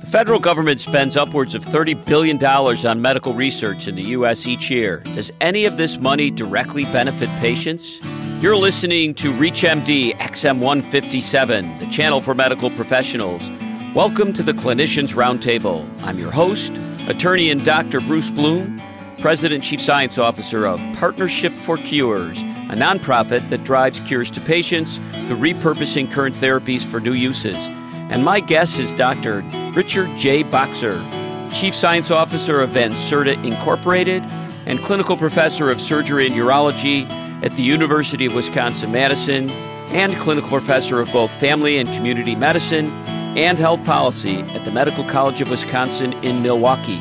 The federal government spends upwards of $30 billion on medical research in the U.S. each year. Does any of this money directly benefit patients? You're listening to ReachMD XM157, the channel for medical professionals. Welcome to the Clinicians Roundtable. I'm your host, attorney and Dr. Bruce Bloom, President Chief Science Officer of Partnership for Cures, a nonprofit that drives cures to patients through repurposing current therapies for new uses. And my guest is Dr. Richard J. Boxer, Chief Science Officer of Vancerta Incorporated and Clinical Professor of Surgery and Urology at the University of Wisconsin Madison, and Clinical Professor of both Family and Community Medicine and Health Policy at the Medical College of Wisconsin in Milwaukee.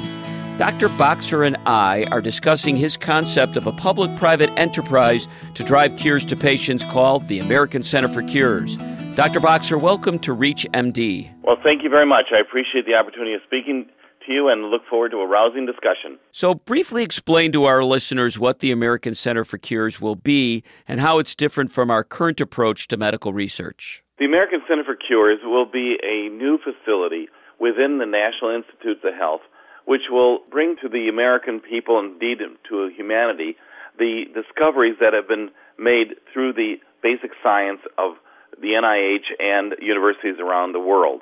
Dr. Boxer and I are discussing his concept of a public private enterprise to drive cures to patients called the American Center for Cures. Dr. Boxer, welcome to Reach MD. Well, thank you very much. I appreciate the opportunity of speaking to you and look forward to a rousing discussion. So, briefly explain to our listeners what the American Center for Cures will be and how it's different from our current approach to medical research. The American Center for Cures will be a new facility within the National Institutes of Health, which will bring to the American people, indeed to humanity, the discoveries that have been made through the basic science of the NIH and universities around the world.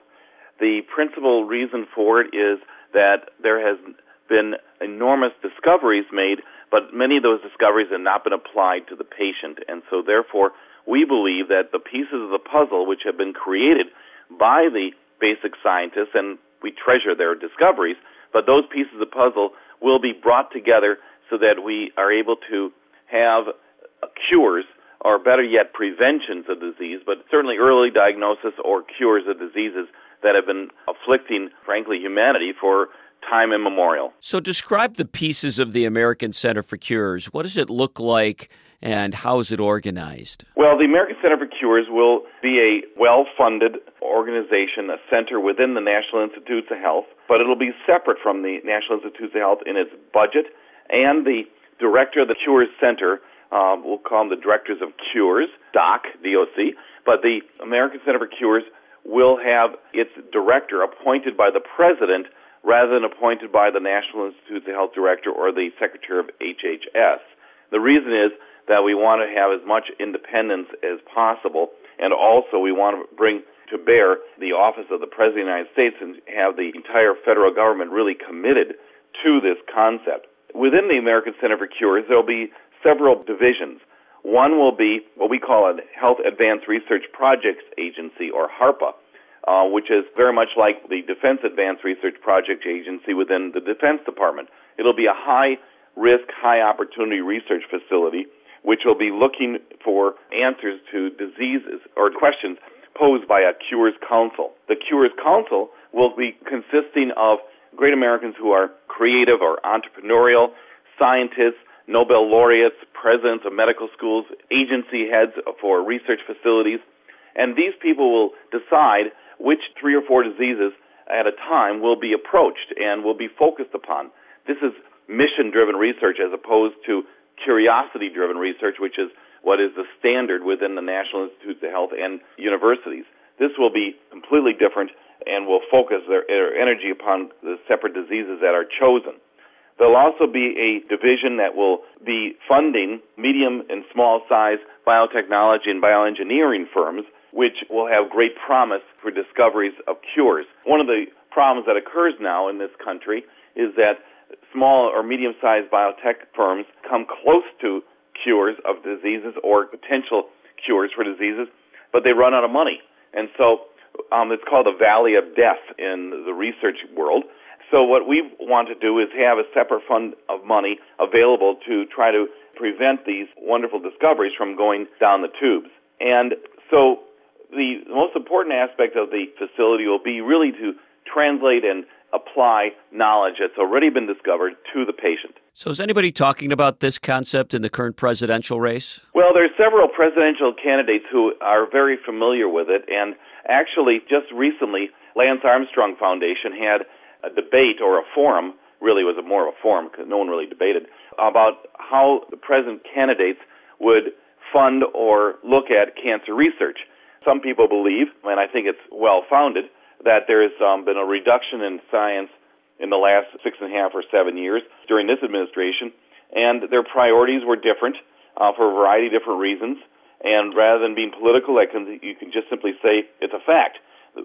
The principal reason for it is that there has been enormous discoveries made, but many of those discoveries have not been applied to the patient. And so, therefore, we believe that the pieces of the puzzle which have been created by the basic scientists, and we treasure their discoveries, but those pieces of puzzle will be brought together so that we are able to have cures or better yet, preventions of disease, but certainly early diagnosis or cures of diseases that have been afflicting, frankly, humanity for time immemorial. So, describe the pieces of the American Center for Cures. What does it look like? and how is it organized? Well, the American Center for Cures will be a well funded organization, a center within the National Institutes of Health, but it'll be separate from the National Institutes of Health in its budget, and the director of the Cures Center um, we'll call them the directors of cures, DOC, DOC, but the American Center for Cures will have its director appointed by the president rather than appointed by the National Institutes of Health director or the secretary of HHS. The reason is that we want to have as much independence as possible, and also we want to bring to bear the office of the President of the United States and have the entire federal government really committed to this concept. Within the American Center for Cures, there will be several divisions. One will be what we call a Health Advanced Research Projects Agency, or HARPA, uh, which is very much like the Defense Advanced Research Projects Agency within the Defense Department. It'll be a high risk, high opportunity research facility which will be looking for answers to diseases or questions posed by a Cures Council. The Cures Council will be consisting of great Americans who are creative or entrepreneurial, scientists, Nobel laureates, presidents of medical schools, agency heads for research facilities, and these people will decide which three or four diseases at a time will be approached and will be focused upon. This is mission driven research as opposed to curiosity driven research, which is what is the standard within the National Institutes of Health and universities. This will be completely different and will focus their, their energy upon the separate diseases that are chosen. There'll also be a division that will be funding medium and small size biotechnology and bioengineering firms, which will have great promise for discoveries of cures. One of the problems that occurs now in this country is that small or medium sized biotech firms come close to cures of diseases or potential cures for diseases, but they run out of money. And so um, it's called the valley of death in the research world. So what we want to do is have a separate fund of money available to try to prevent these wonderful discoveries from going down the tubes. And so the most important aspect of the facility will be really to translate and apply knowledge that's already been discovered to the patient. So, is anybody talking about this concept in the current presidential race? Well, there are several presidential candidates who are very familiar with it, and actually, just recently, Lance Armstrong Foundation had a debate or a forum, really was more of a forum because no one really debated, about how the present candidates would fund or look at cancer research. Some people believe, and I think it's well founded, that there's um, been a reduction in science in the last six and a half or seven years during this administration, and their priorities were different uh, for a variety of different reasons. And rather than being political, I can, you can just simply say it's a fact.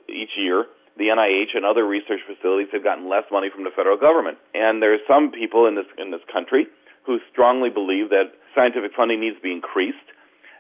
Each year, the NIH and other research facilities have gotten less money from the federal government. And there are some people in this in this country who strongly believe that scientific funding needs to be increased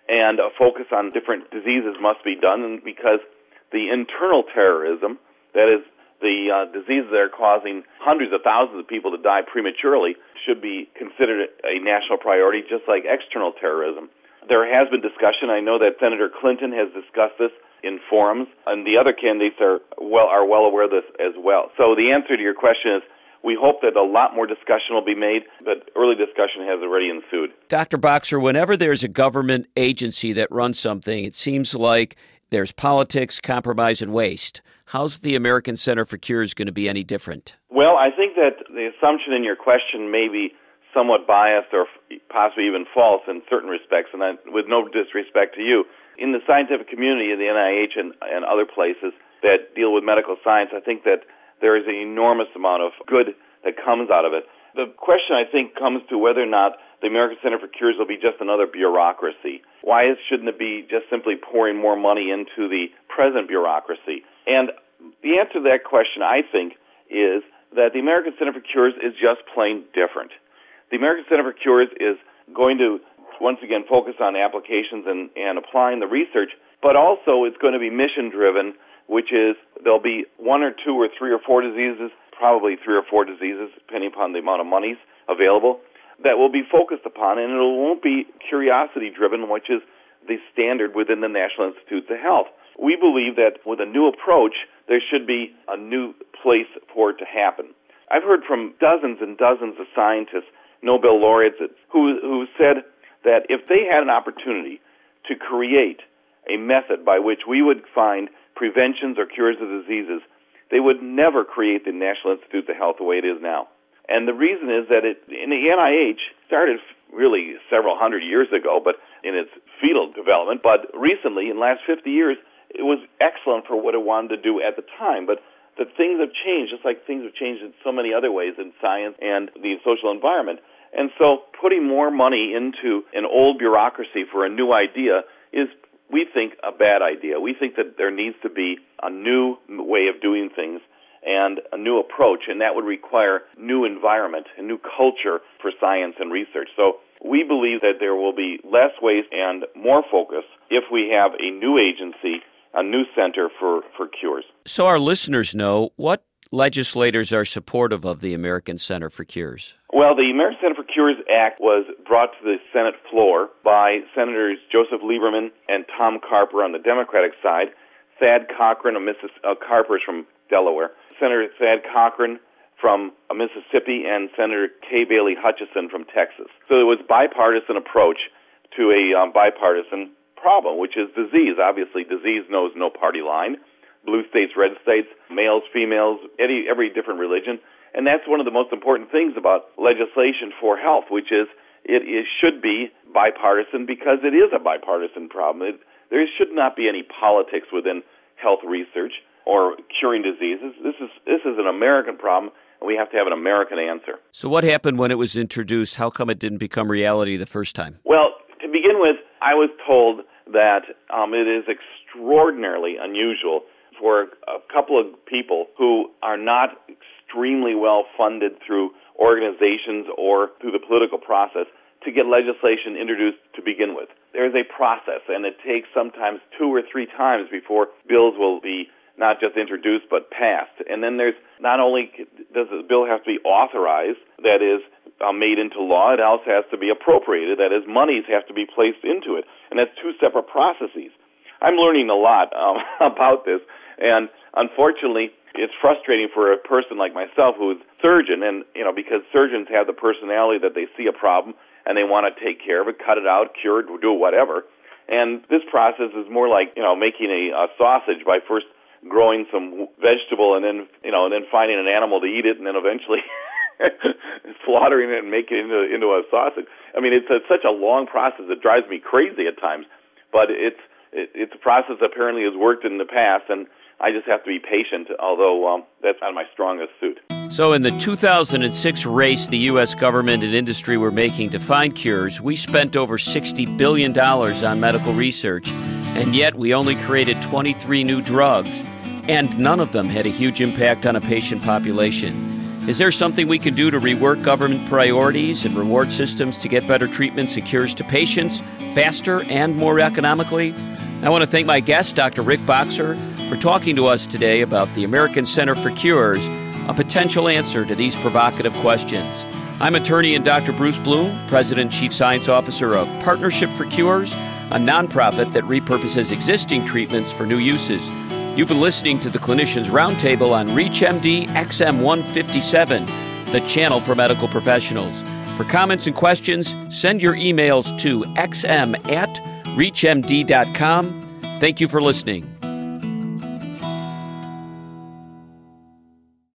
and a focus on different diseases must be done because the internal terrorism, that is the uh, diseases that are causing hundreds of thousands of people to die prematurely, should be considered a national priority just like external terrorism. There has been discussion. I know that Senator Clinton has discussed this in forums, and the other candidates are well are well aware of this as well. So the answer to your question is we hope that a lot more discussion will be made, but early discussion has already ensued. Dr. Boxer, whenever there's a government agency that runs something, it seems like there's politics, compromise, and waste. How's the American Center for Cures going to be any different? Well, I think that the assumption in your question may be somewhat biased or possibly even false in certain respects, and I, with no disrespect to you. In the scientific community, the NIH and, and other places that deal with medical science, I think that there is an enormous amount of good that comes out of it. The question, I think, comes to whether or not the American Center for Cures will be just another bureaucracy. Why shouldn't it be just simply pouring more money into the present bureaucracy? And the answer to that question, I think, is that the American Center for Cures is just plain different. The American Center for Cures is going to once again focus on applications and, and applying the research, but also it's going to be mission driven which is there'll be one or two or three or four diseases, probably three or four diseases, depending upon the amount of monies available, that will be focused upon, and it won't be curiosity driven, which is the standard within the National Institutes of Health. We believe that with a new approach, there should be a new place for it to happen. I've heard from dozens and dozens of scientists, Nobel laureates, who, who said that if they had an opportunity to create a method by which we would find preventions or cures of diseases, they would never create the National Institutes of Health the way it is now. And the reason is that it, in the NIH started really several hundred years ago, but in its fetal development. But recently, in the last 50 years, it was excellent for what it wanted to do at the time. But the things have changed, just like things have changed in so many other ways in science and the social environment. And so putting more money into an old bureaucracy for a new idea is we think a bad idea. We think that there needs to be a new way of doing things and a new approach, and that would require new environment, a new culture for science and research. So we believe that there will be less waste and more focus if we have a new agency, a new center for, for cures. So our listeners know what legislators are supportive of the American Center for Cures? Well, the American Center for Cures Act was brought to the Senate floor by Senators Joseph Lieberman and Tom Carper on the Democratic side, Thad Cochran of Missis- uh, Carper's from Delaware, Senator Thad Cochran from uh, Mississippi, and Senator Kay Bailey Hutchison from Texas. So it was bipartisan approach to a um, bipartisan problem, which is disease. Obviously, disease knows no party line blue states, red states, males, females, any, every different religion. And that's one of the most important things about legislation for health, which is it, it should be bipartisan because it is a bipartisan problem. It, there should not be any politics within health research or curing diseases. This is this is an American problem, and we have to have an American answer. So, what happened when it was introduced? How come it didn't become reality the first time? Well, to begin with, I was told that um, it is extraordinarily unusual for a couple of people who are not extremely well funded through organizations or through the political process to get legislation introduced to begin with. There's a process, and it takes sometimes two or three times before bills will be not just introduced but passed. And then there's not only does the bill have to be authorized, that is, uh, made into law, it also has to be appropriated, that is, monies have to be placed into it. And that's two separate processes. I'm learning a lot um, about this and unfortunately, it's frustrating for a person like myself who's surgeon, and you know, because surgeons have the personality that they see a problem and they want to take care of it, cut it out, cure it, do whatever. And this process is more like you know making a, a sausage by first growing some vegetable and then you know and then finding an animal to eat it and then eventually slaughtering it and making it into, into a sausage. I mean, it's a, such a long process. It drives me crazy at times, but it's it, it's a process that apparently has worked in the past and I just have to be patient, although um, that's not my strongest suit. So, in the 2006 race the U.S. government and industry were making to find cures, we spent over $60 billion on medical research, and yet we only created 23 new drugs, and none of them had a huge impact on a patient population. Is there something we can do to rework government priorities and reward systems to get better treatments and cures to patients faster and more economically? I want to thank my guest, Dr. Rick Boxer, for talking to us today about the American Center for Cures, a potential answer to these provocative questions. I'm attorney and Dr. Bruce Bloom, President Chief Science Officer of Partnership for Cures, a nonprofit that repurposes existing treatments for new uses. You've been listening to the Clinicians Roundtable on ReachMD XM 157, the channel for medical professionals. For comments and questions, send your emails to xm at reachmd.com. Thank you for listening.